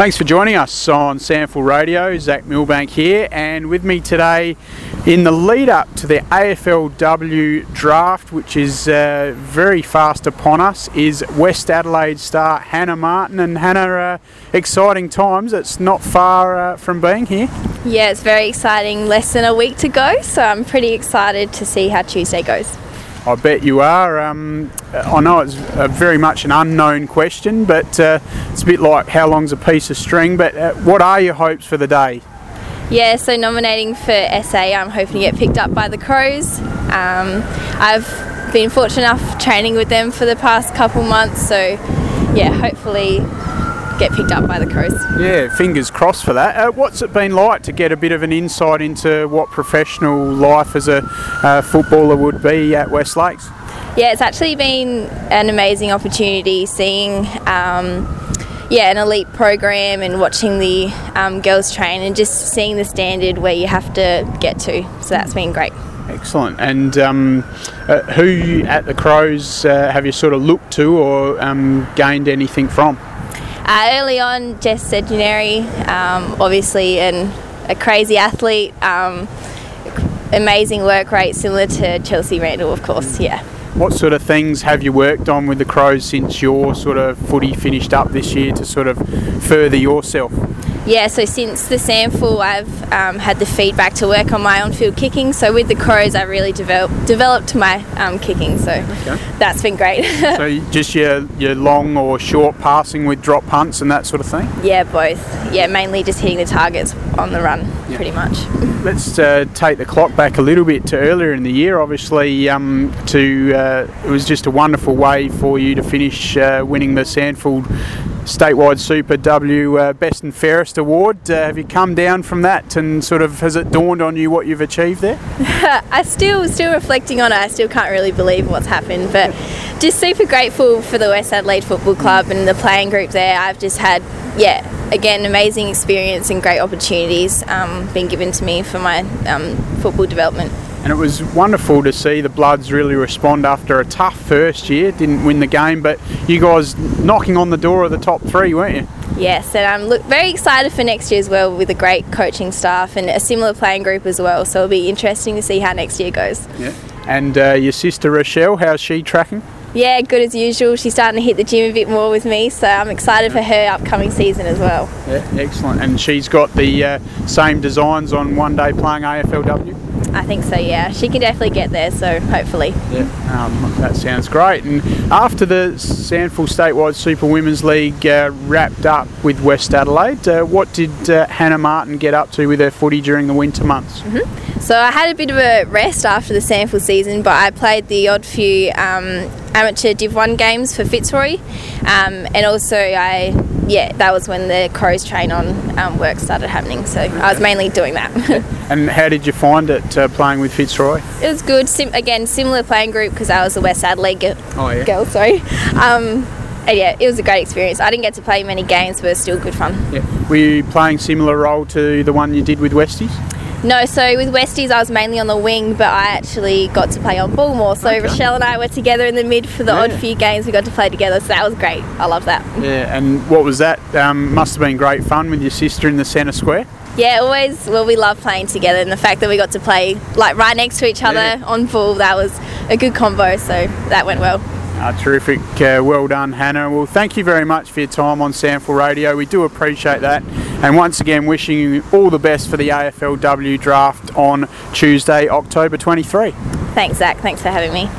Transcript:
Thanks for joining us on SANFL Radio. Zach Milbank here, and with me today in the lead up to the AFLW draft, which is uh, very fast upon us, is West Adelaide star Hannah Martin. And Hannah, uh, exciting times. It's not far uh, from being here. Yeah, it's very exciting. Less than a week to go, so I'm pretty excited to see how Tuesday goes. I bet you are. Um, I know it's very much an unknown question, but uh, it's a bit like how long's a piece of string. But uh, what are your hopes for the day? Yeah, so nominating for SA, I'm hoping to get picked up by the Crows. Um, I've been fortunate enough training with them for the past couple months, so yeah, hopefully get picked up by the Crows. Yeah, fingers crossed for that. Uh, what's it been like to get a bit of an insight into what professional life as a uh, footballer would be at West Lakes? Yeah, it's actually been an amazing opportunity seeing. Um, yeah, an elite program and watching the um, girls train and just seeing the standard where you have to get to. So that's been great. Excellent. And um, uh, who at the Crows uh, have you sort of looked to or um, gained anything from? Uh, early on, Jess Sedunary, um, obviously, and a crazy athlete. Um, amazing work rate, similar to Chelsea Randall, of course. Yeah. What sort of things have you worked on with the Crows since your sort of footy finished up this year to sort of further yourself? Yeah, so since the SANFL, I've um, had the feedback to work on my on-field kicking. So with the Crows, I really develop, developed my um, kicking. So okay. that's been great. so just your your long or short passing with drop punts and that sort of thing. Yeah, both. Yeah, mainly just hitting the targets on the run, yeah. pretty much. Let's uh, take the clock back a little bit to earlier in the year. Obviously, um, to uh, it was just a wonderful way for you to finish uh, winning the SANFL statewide Super W uh, Best and Fairest Award. Uh, have you come down from that and sort of has it dawned on you what you've achieved there? I still still reflecting on it. I still can't really believe what's happened, but just super grateful for the West Adelaide Football Club and the playing group there. I've just had yeah again amazing experience and great opportunities um, being given to me for my um, football development and it was wonderful to see the Bloods really respond after a tough first year. Didn't win the game, but you guys knocking on the door of the top three, weren't you? Yes, and I'm look very excited for next year as well with a great coaching staff and a similar playing group as well. So it'll be interesting to see how next year goes. Yeah. And uh, your sister Rochelle, how's she tracking? Yeah, good as usual. She's starting to hit the gym a bit more with me, so I'm excited for her upcoming season as well. Yeah, excellent. And she's got the uh, same designs on one day playing AFLW? I think so, yeah. She can definitely get there, so hopefully. Yeah, um, that sounds great. And after the SANFL Statewide Super Women's League uh, wrapped up with West Adelaide, uh, what did uh, Hannah Martin get up to with her footy during the winter months? Mm-hmm. So I had a bit of a rest after the SANFL season, but I played the odd few um, amateur Div 1 games for Fitzroy, um, and also I yeah, that was when the Crows train on um, work started happening. So I was mainly doing that. and how did you find it uh, playing with Fitzroy? It was good. Sim- again, similar playing group because I was a West Adelaide g- oh, yeah. girl. Sorry. Um, and yeah, it was a great experience. I didn't get to play many games, but it was still good fun. Yeah. Were you playing similar role to the one you did with Westies? No, so with Westies, I was mainly on the wing, but I actually got to play on ball more. So okay. Rochelle and I were together in the mid for the yeah. odd few games we got to play together. So that was great. I love that. Yeah, and what was that? Um, must have been great fun with your sister in the centre square. Yeah, always. Well, we love playing together, and the fact that we got to play like right next to each other yeah. on ball, that was a good combo. So that went well. Uh, terrific. Uh, well done, Hannah. Well, thank you very much for your time on SANFL Radio. We do appreciate that. And once again, wishing you all the best for the AFLW draft on Tuesday, October 23. Thanks, Zach. Thanks for having me.